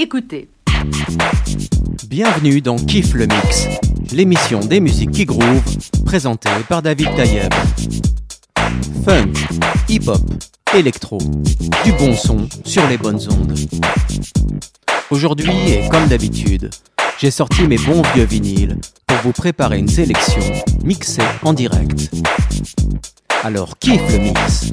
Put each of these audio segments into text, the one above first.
Écoutez. Bienvenue dans Kiff le Mix, l'émission des musiques qui groove, présentée par David Tayeb. Funk, hip-hop, électro, du bon son sur les bonnes ondes. Aujourd'hui, et comme d'habitude, j'ai sorti mes bons vieux vinyles pour vous préparer une sélection mixée en direct. Alors kiffe le mix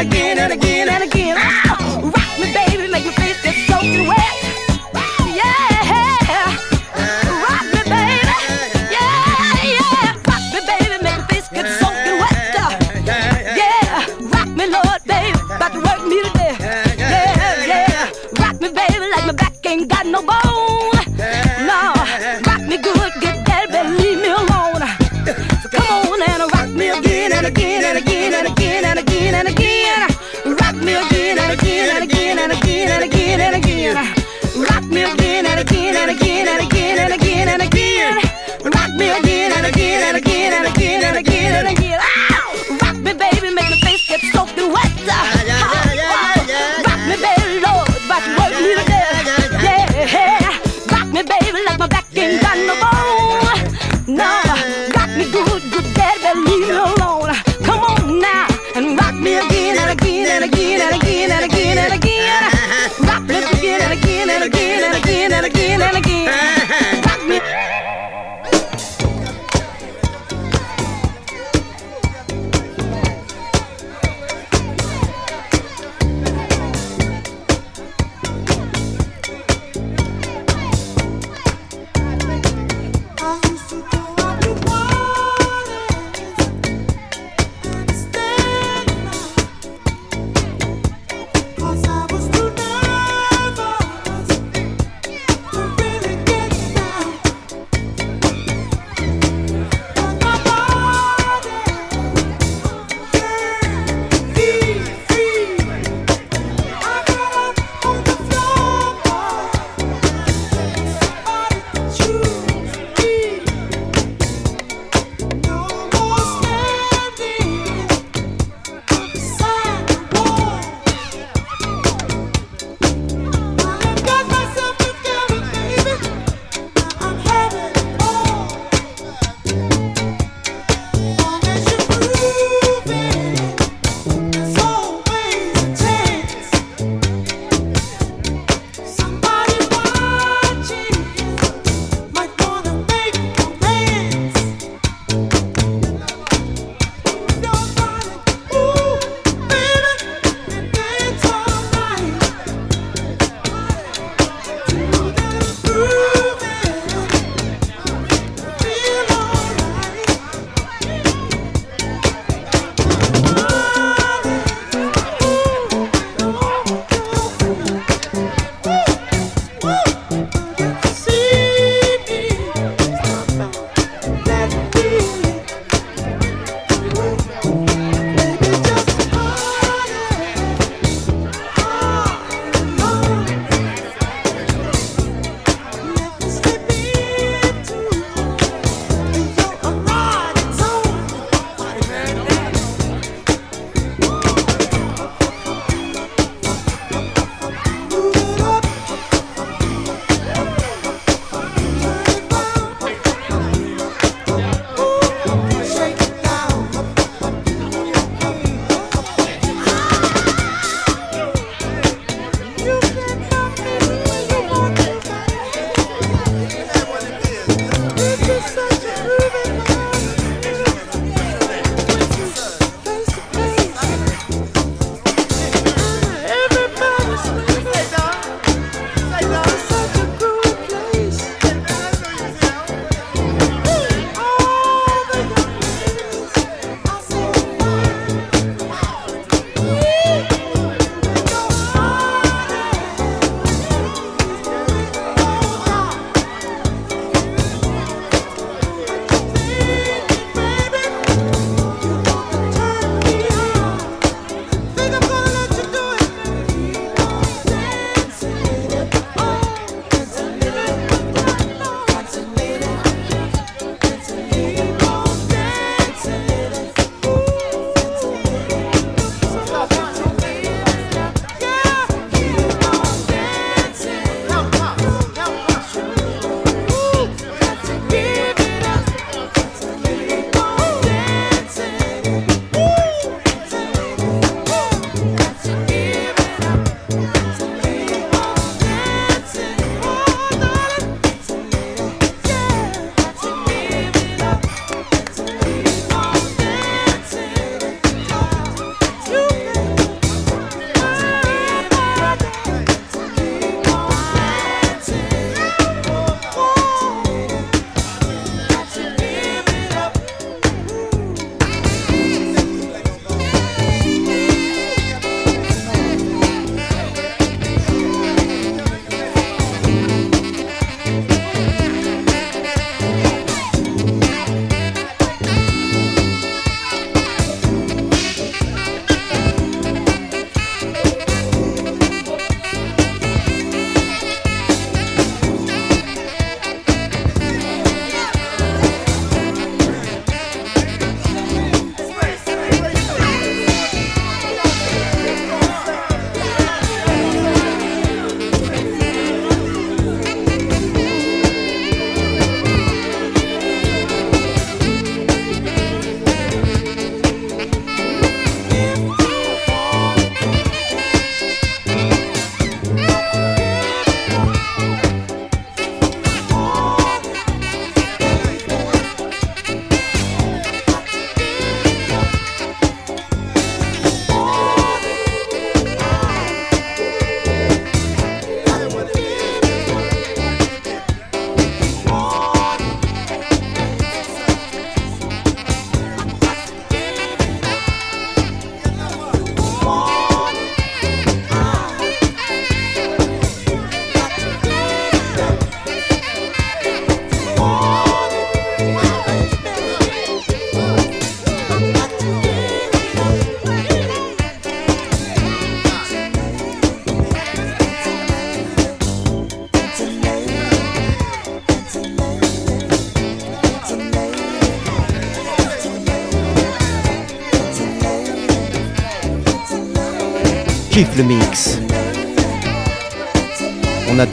again and again and again. and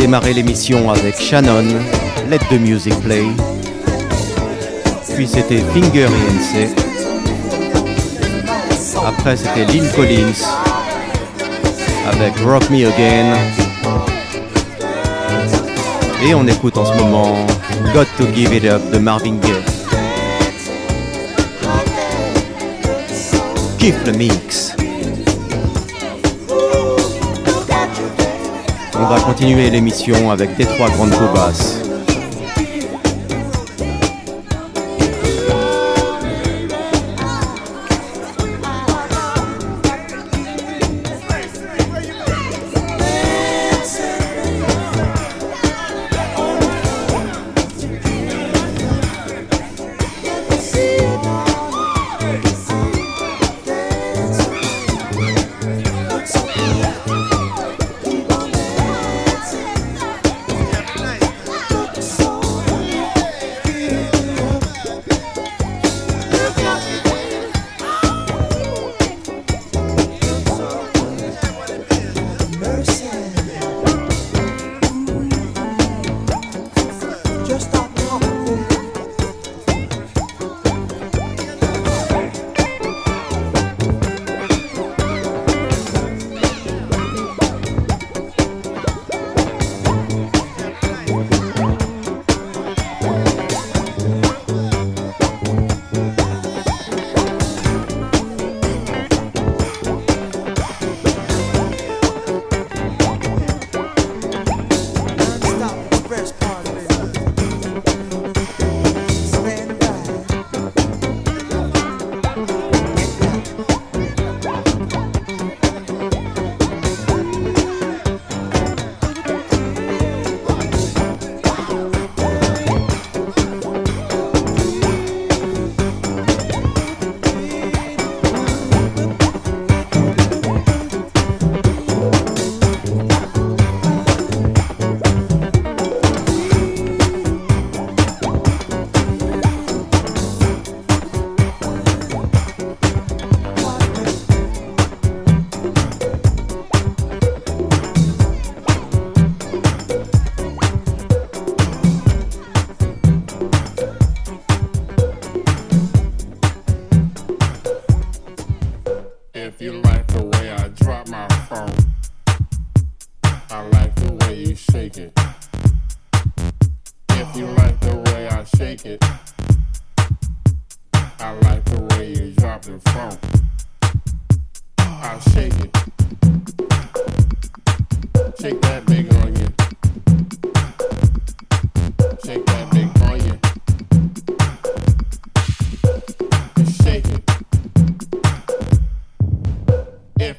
Démarré l'émission avec Shannon, Let the Music Play. Puis c'était Finger ENC. Après c'était Lynn Collins avec Rock Me Again. Et on écoute en ce moment Got to Give It Up de Marvin Gaye. Kiffe le mix. On va continuer l'émission avec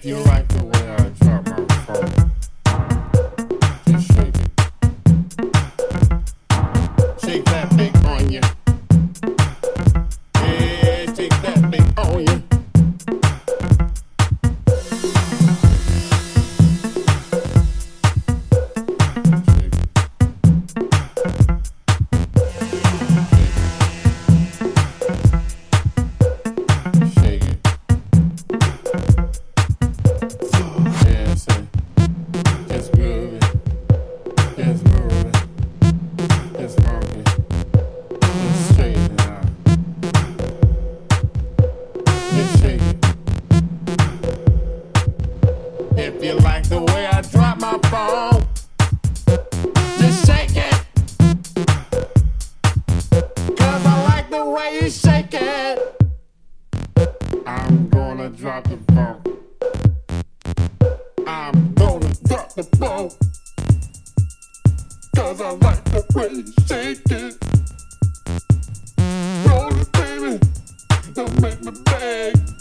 You like the way I drop my phone. I'm gonna drop the ball. I'm gonna drop the ball. Cause I like the way you shake it. Roll it, baby. Don't make me beg.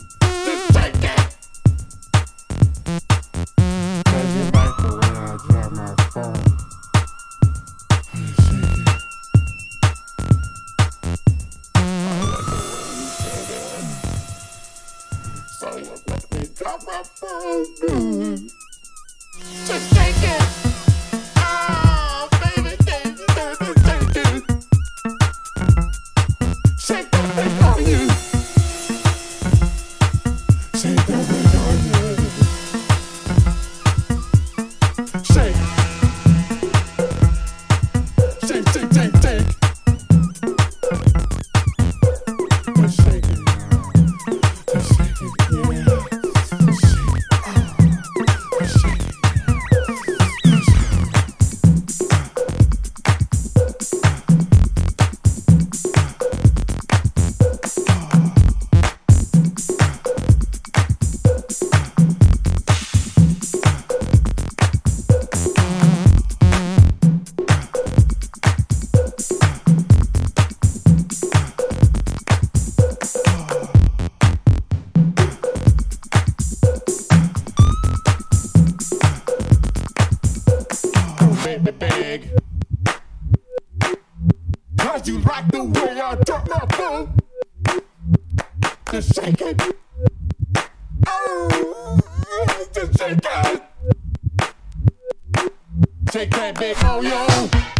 take that big on oh, you.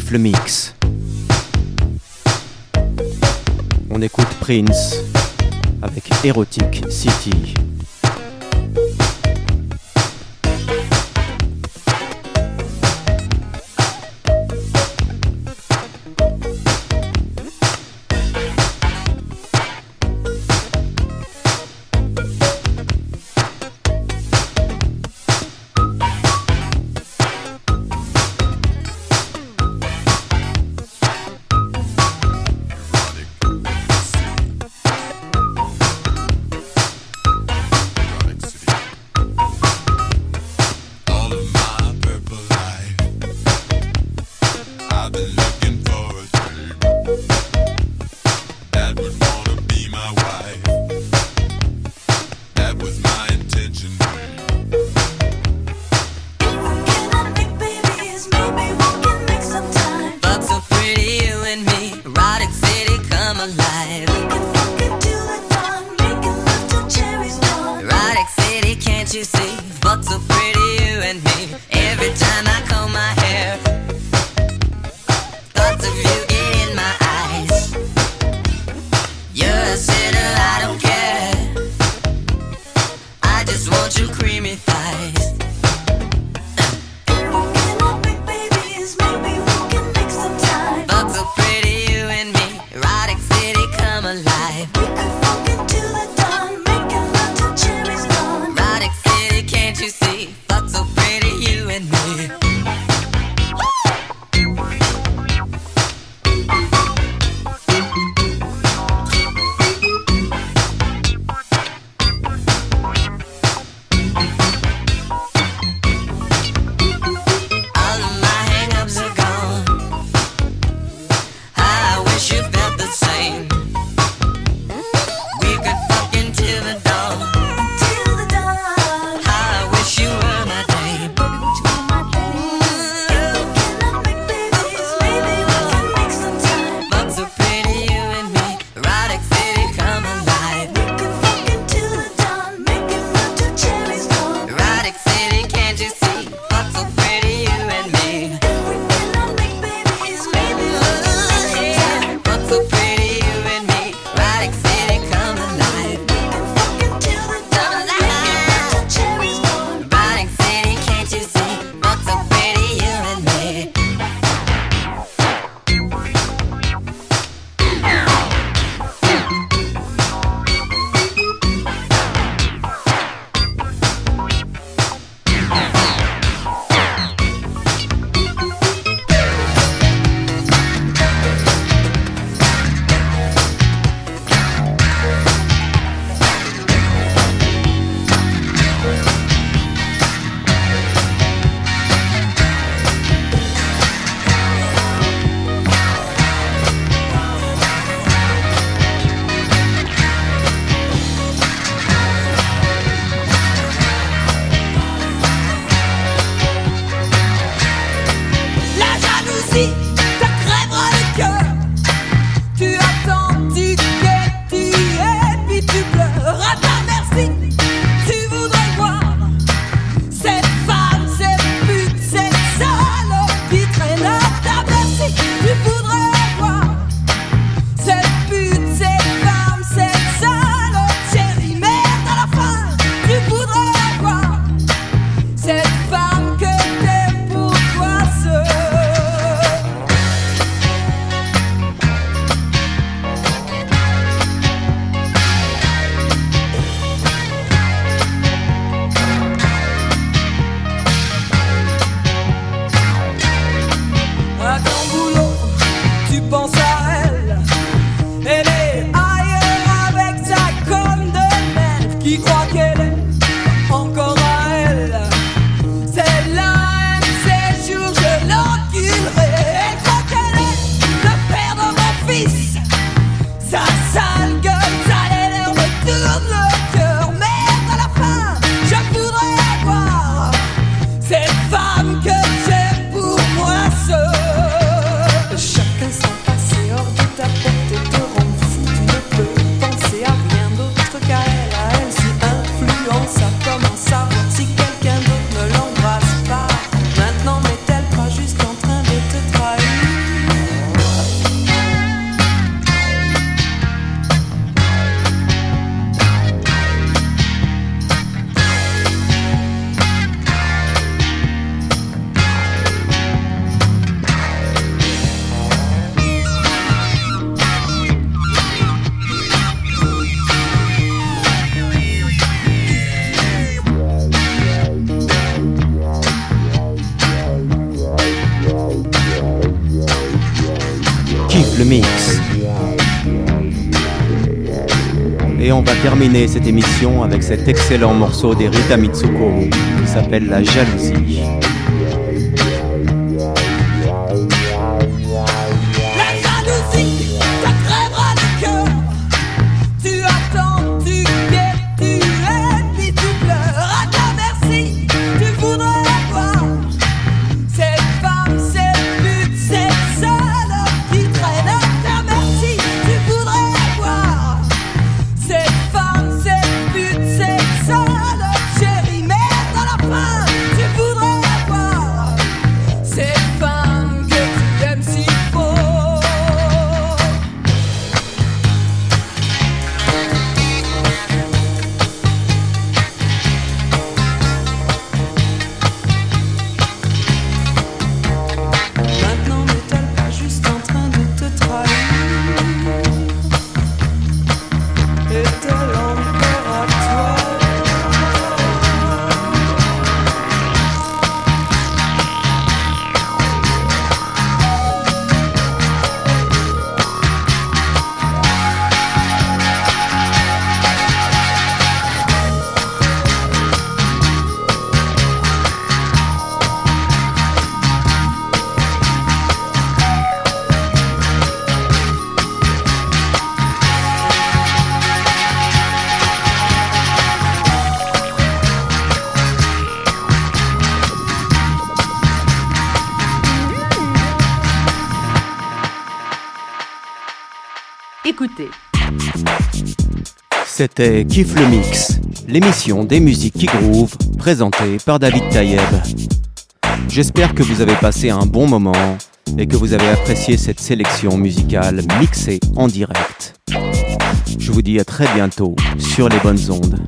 Le mix. On écoute Prince avec Erotic City. Terminer cette émission avec cet excellent morceau d'Erita Mitsuko qui s'appelle La jalousie. C'était Kiff le Mix, l'émission des musiques qui groove, présentée par David Tayeb. J'espère que vous avez passé un bon moment et que vous avez apprécié cette sélection musicale mixée en direct. Je vous dis à très bientôt sur les bonnes ondes.